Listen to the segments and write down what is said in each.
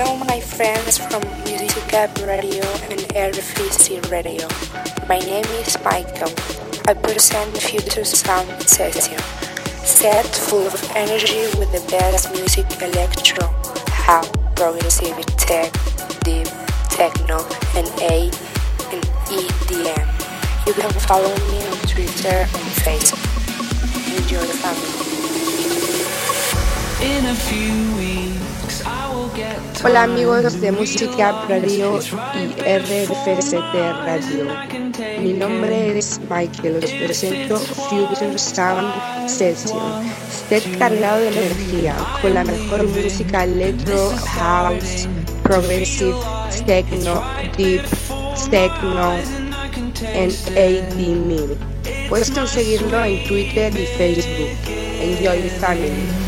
Hello, my friends from Music Radio and RFC Radio. My name is Mihckel. I present the Future Sound Session, set full of energy with the best music electro, house, progressive tech, deep, techno, and A and EDM. You can follow me on Twitter and Facebook. Enjoy the family. In a few weeks, Hola amigos de Música Radio y RFCT Radio. Mi nombre es Michael, os presento Future Sound Session. Esté cargado de energía con la mejor música electro, house, progressive, techno, deep, techno en AD Puedes conseguirlo en Twitter y Facebook. Enjoy family.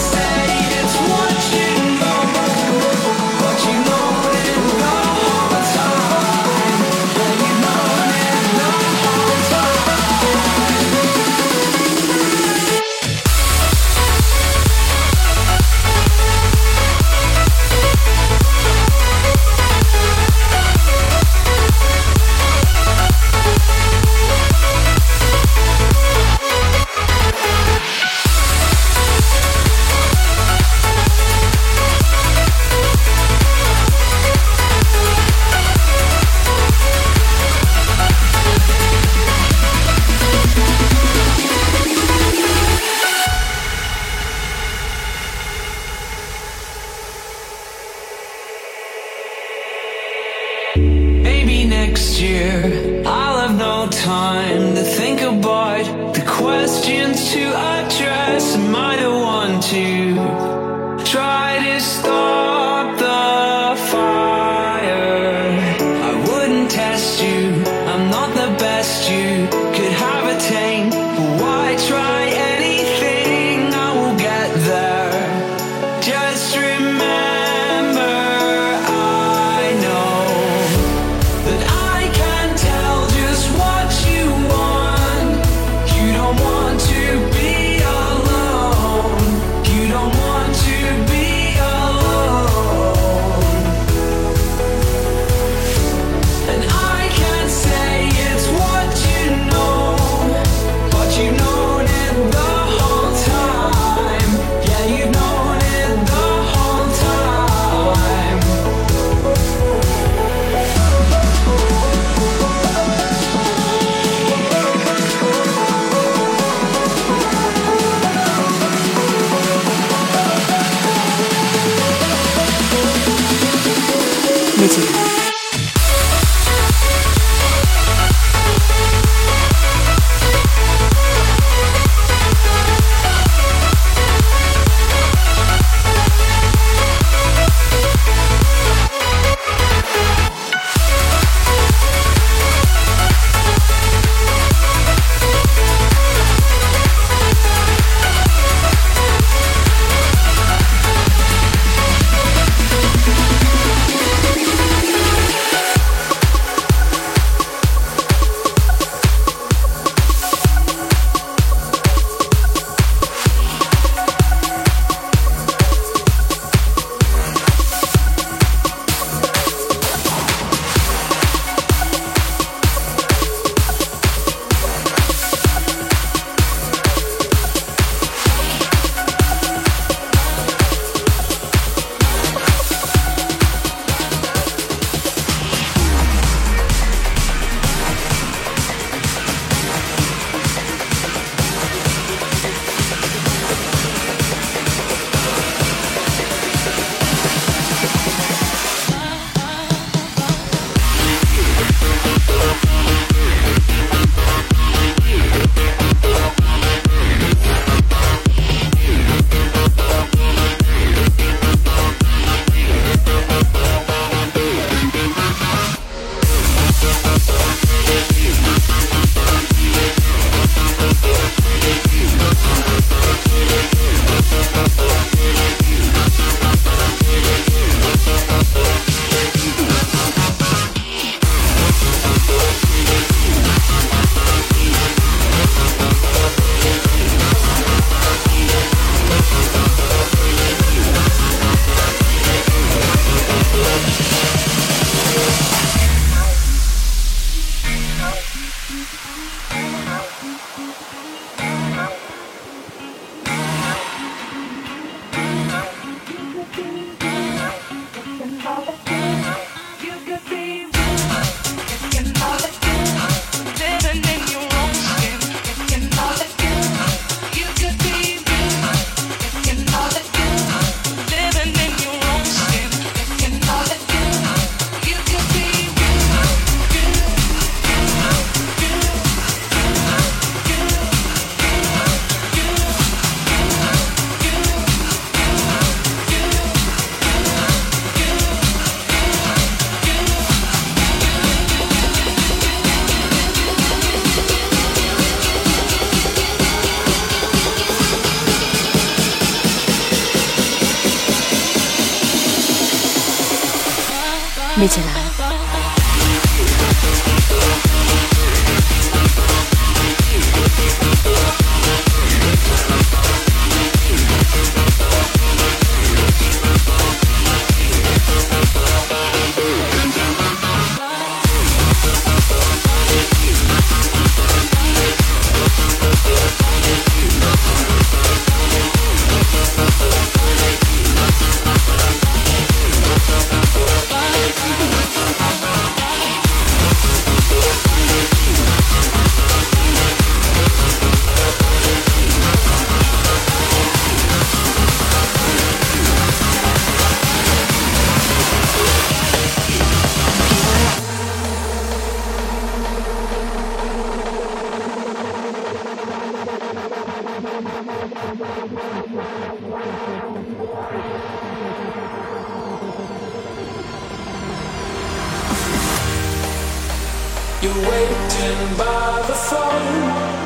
You're waiting by the phone.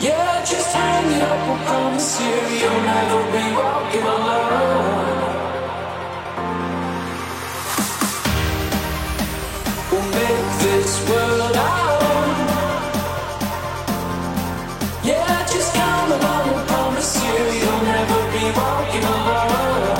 Yeah, just hang it up. I promise you, you'll never be walking alone. We'll make this world our own. Yeah, just come along. I promise you, you'll never be walking alone.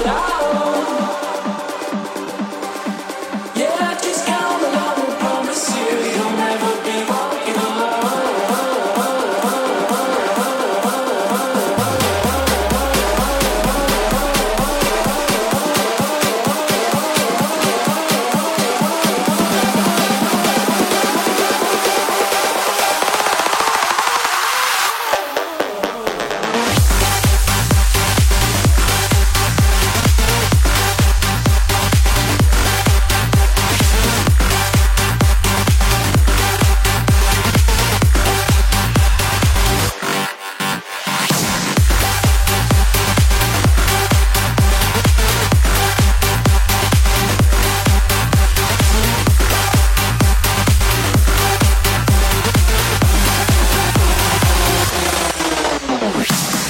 Peace.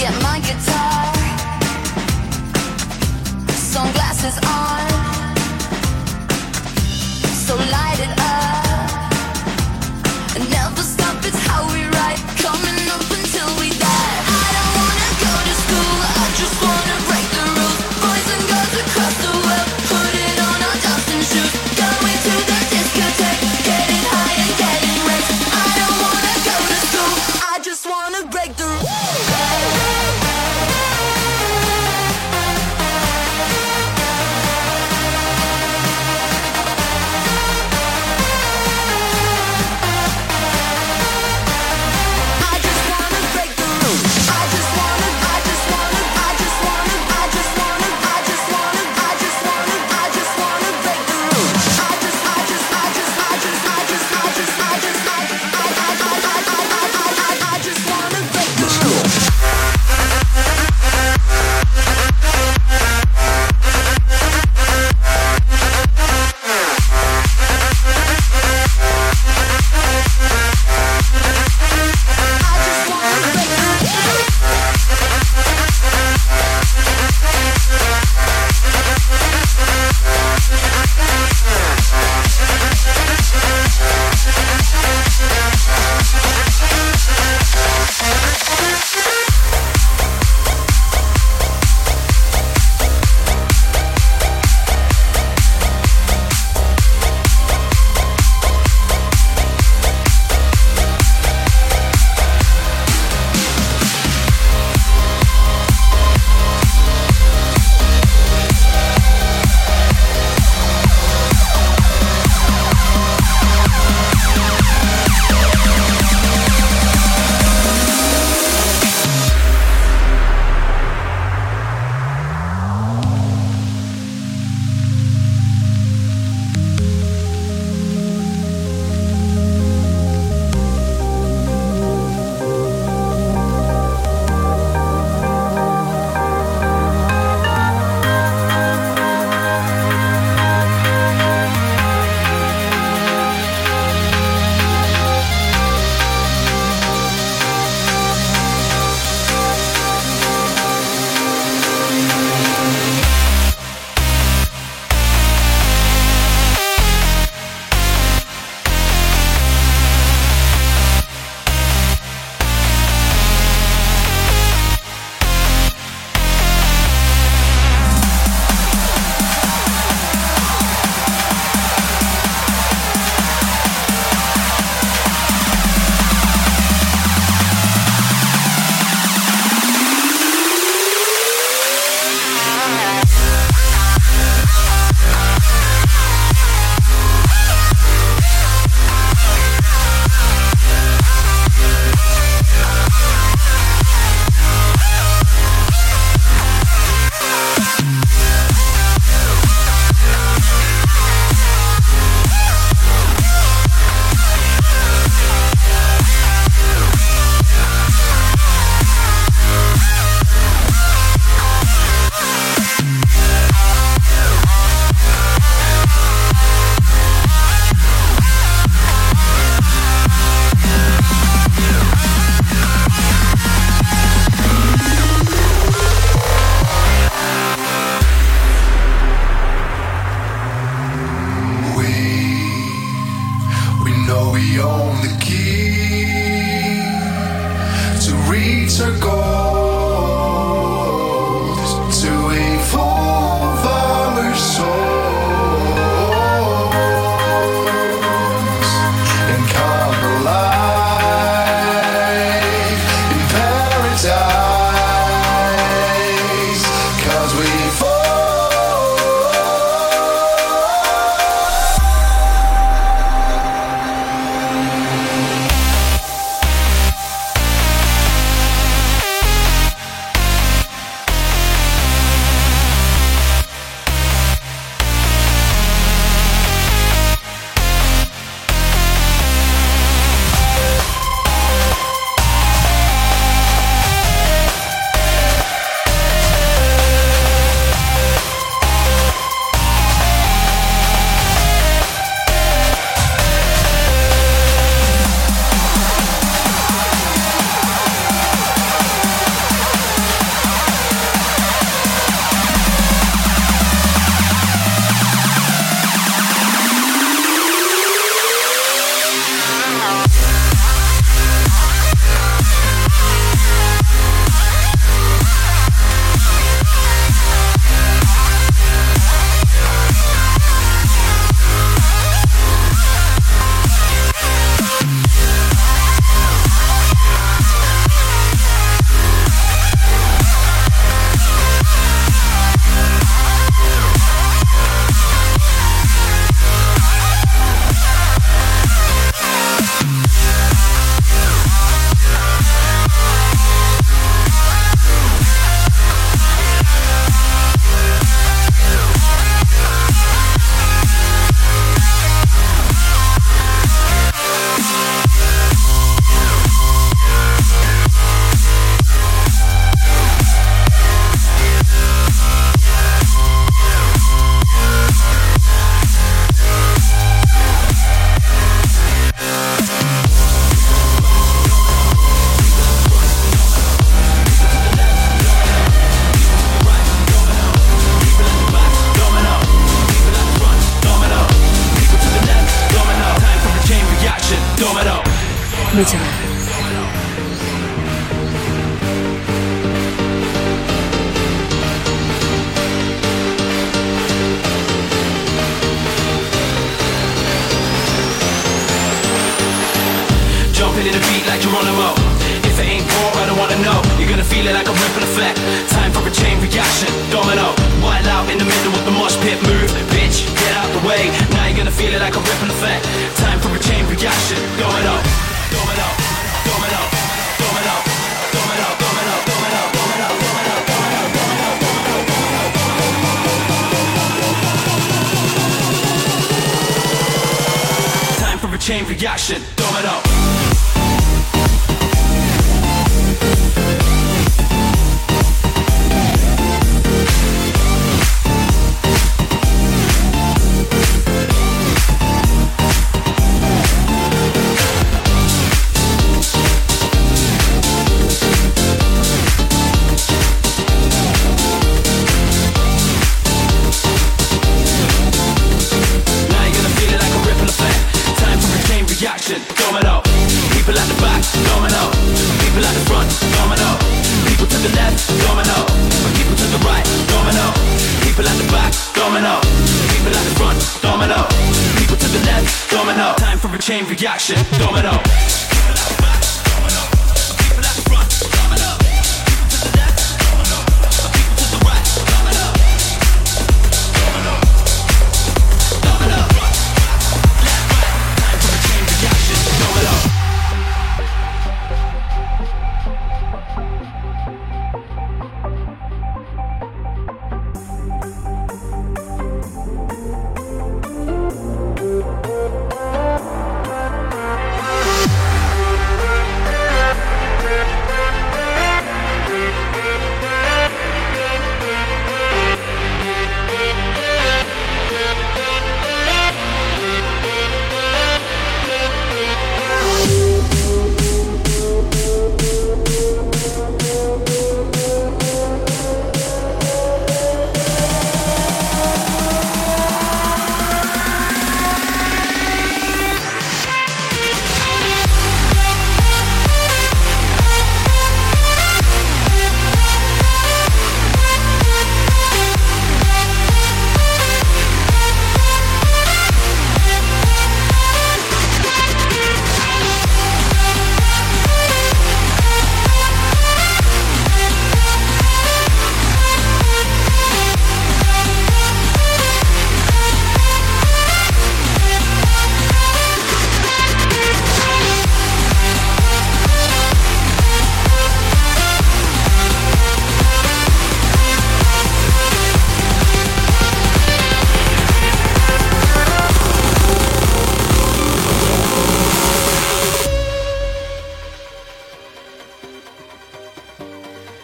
get my guitar, sunglasses on.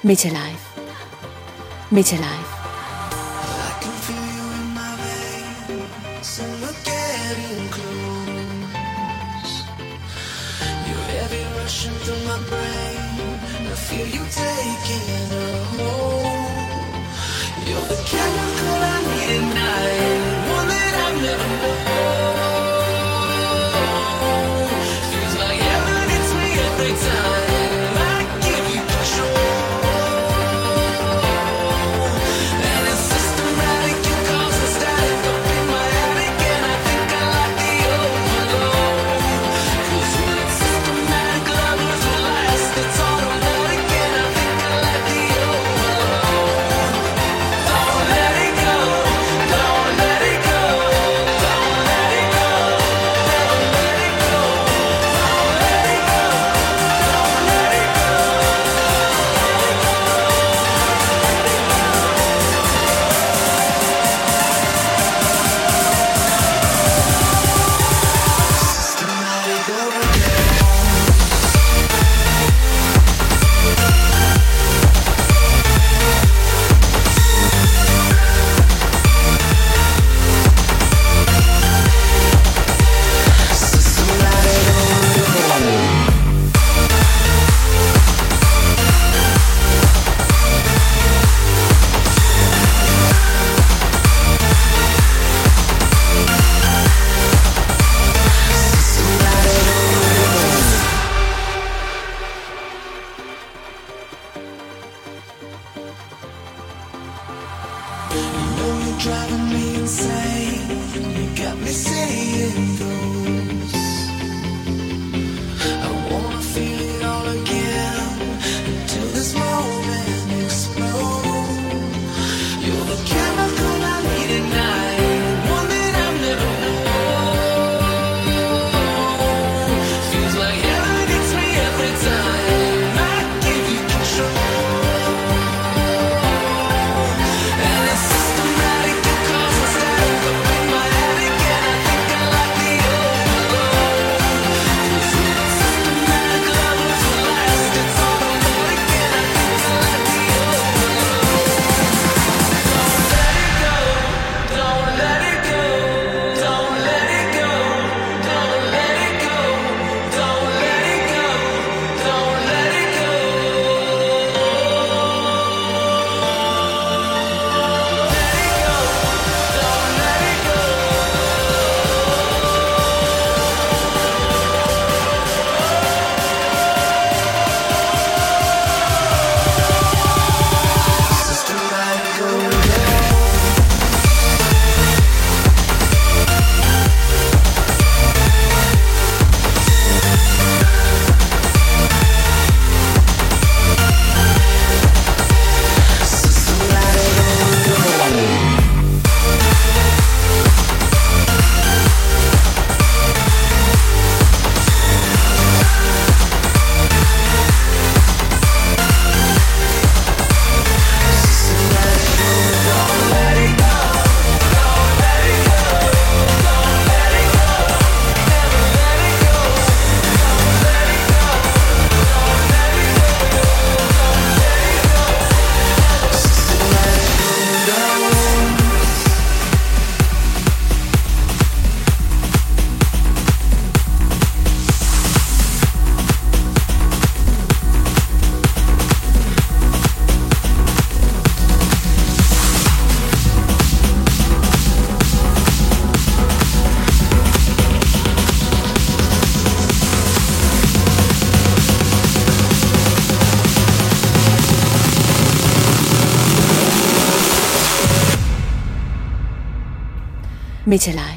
Midlife. Midlife. चला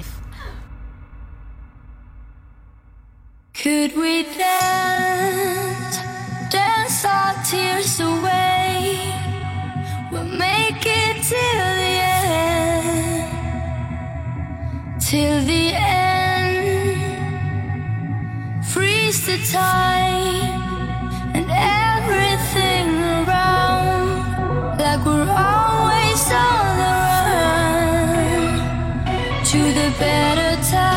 to the better times.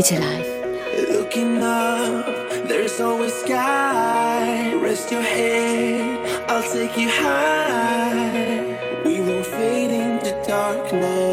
Mihckel Live. Looking up, there's always sky. Rest your head, I'll take you high. We will fade into darkness.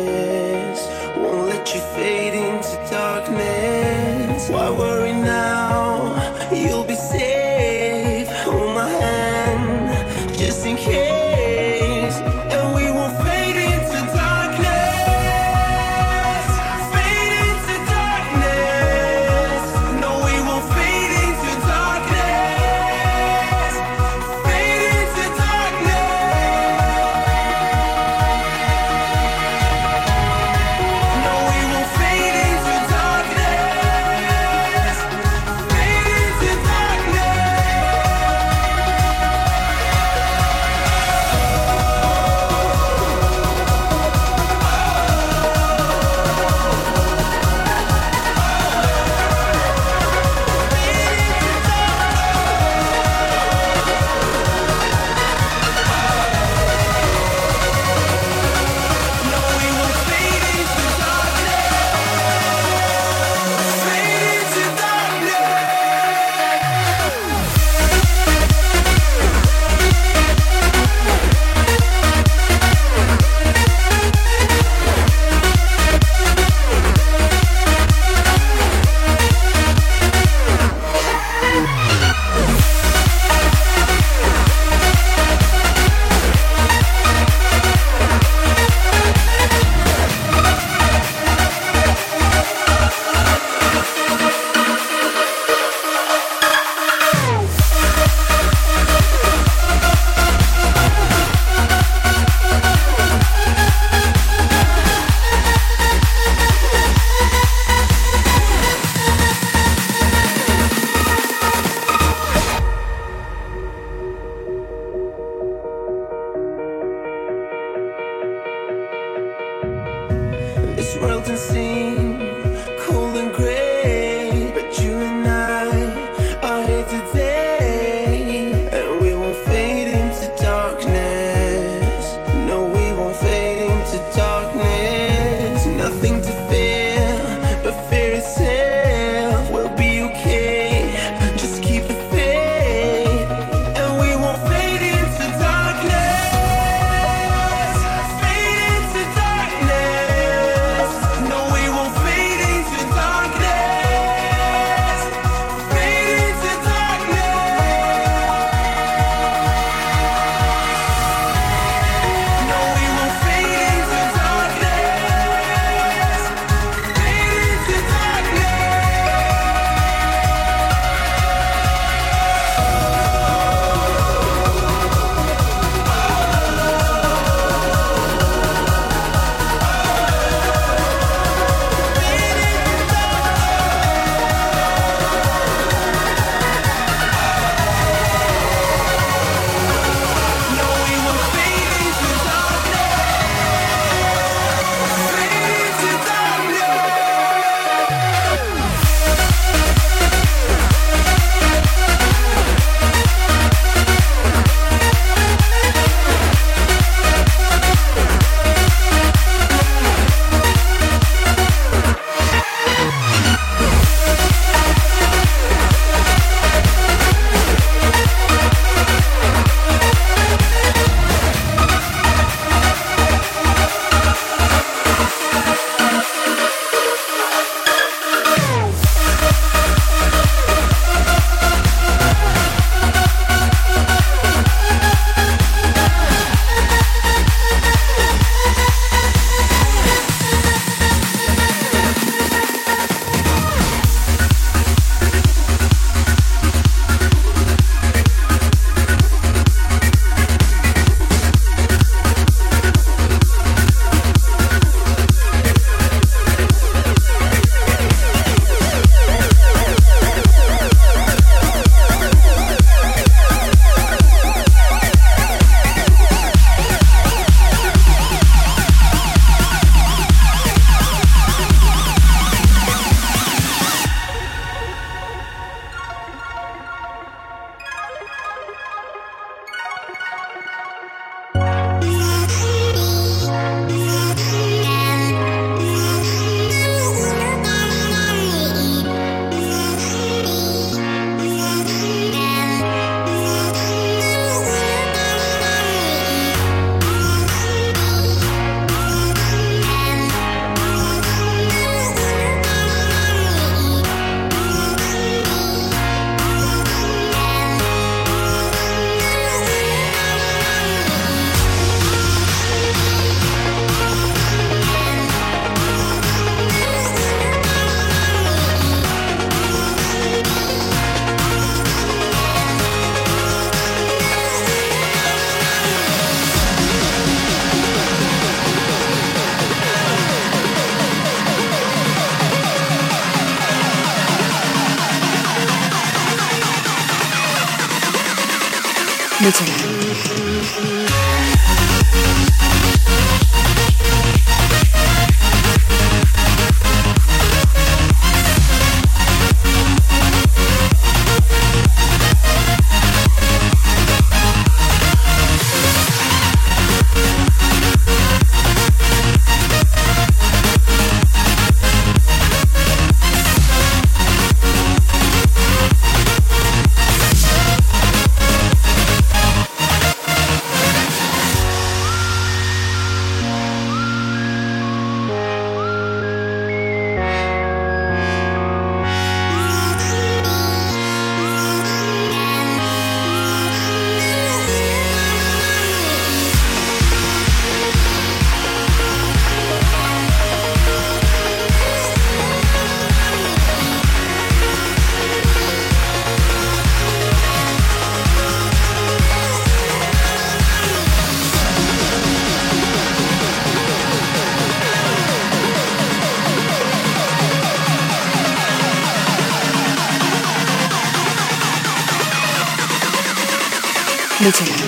Listen.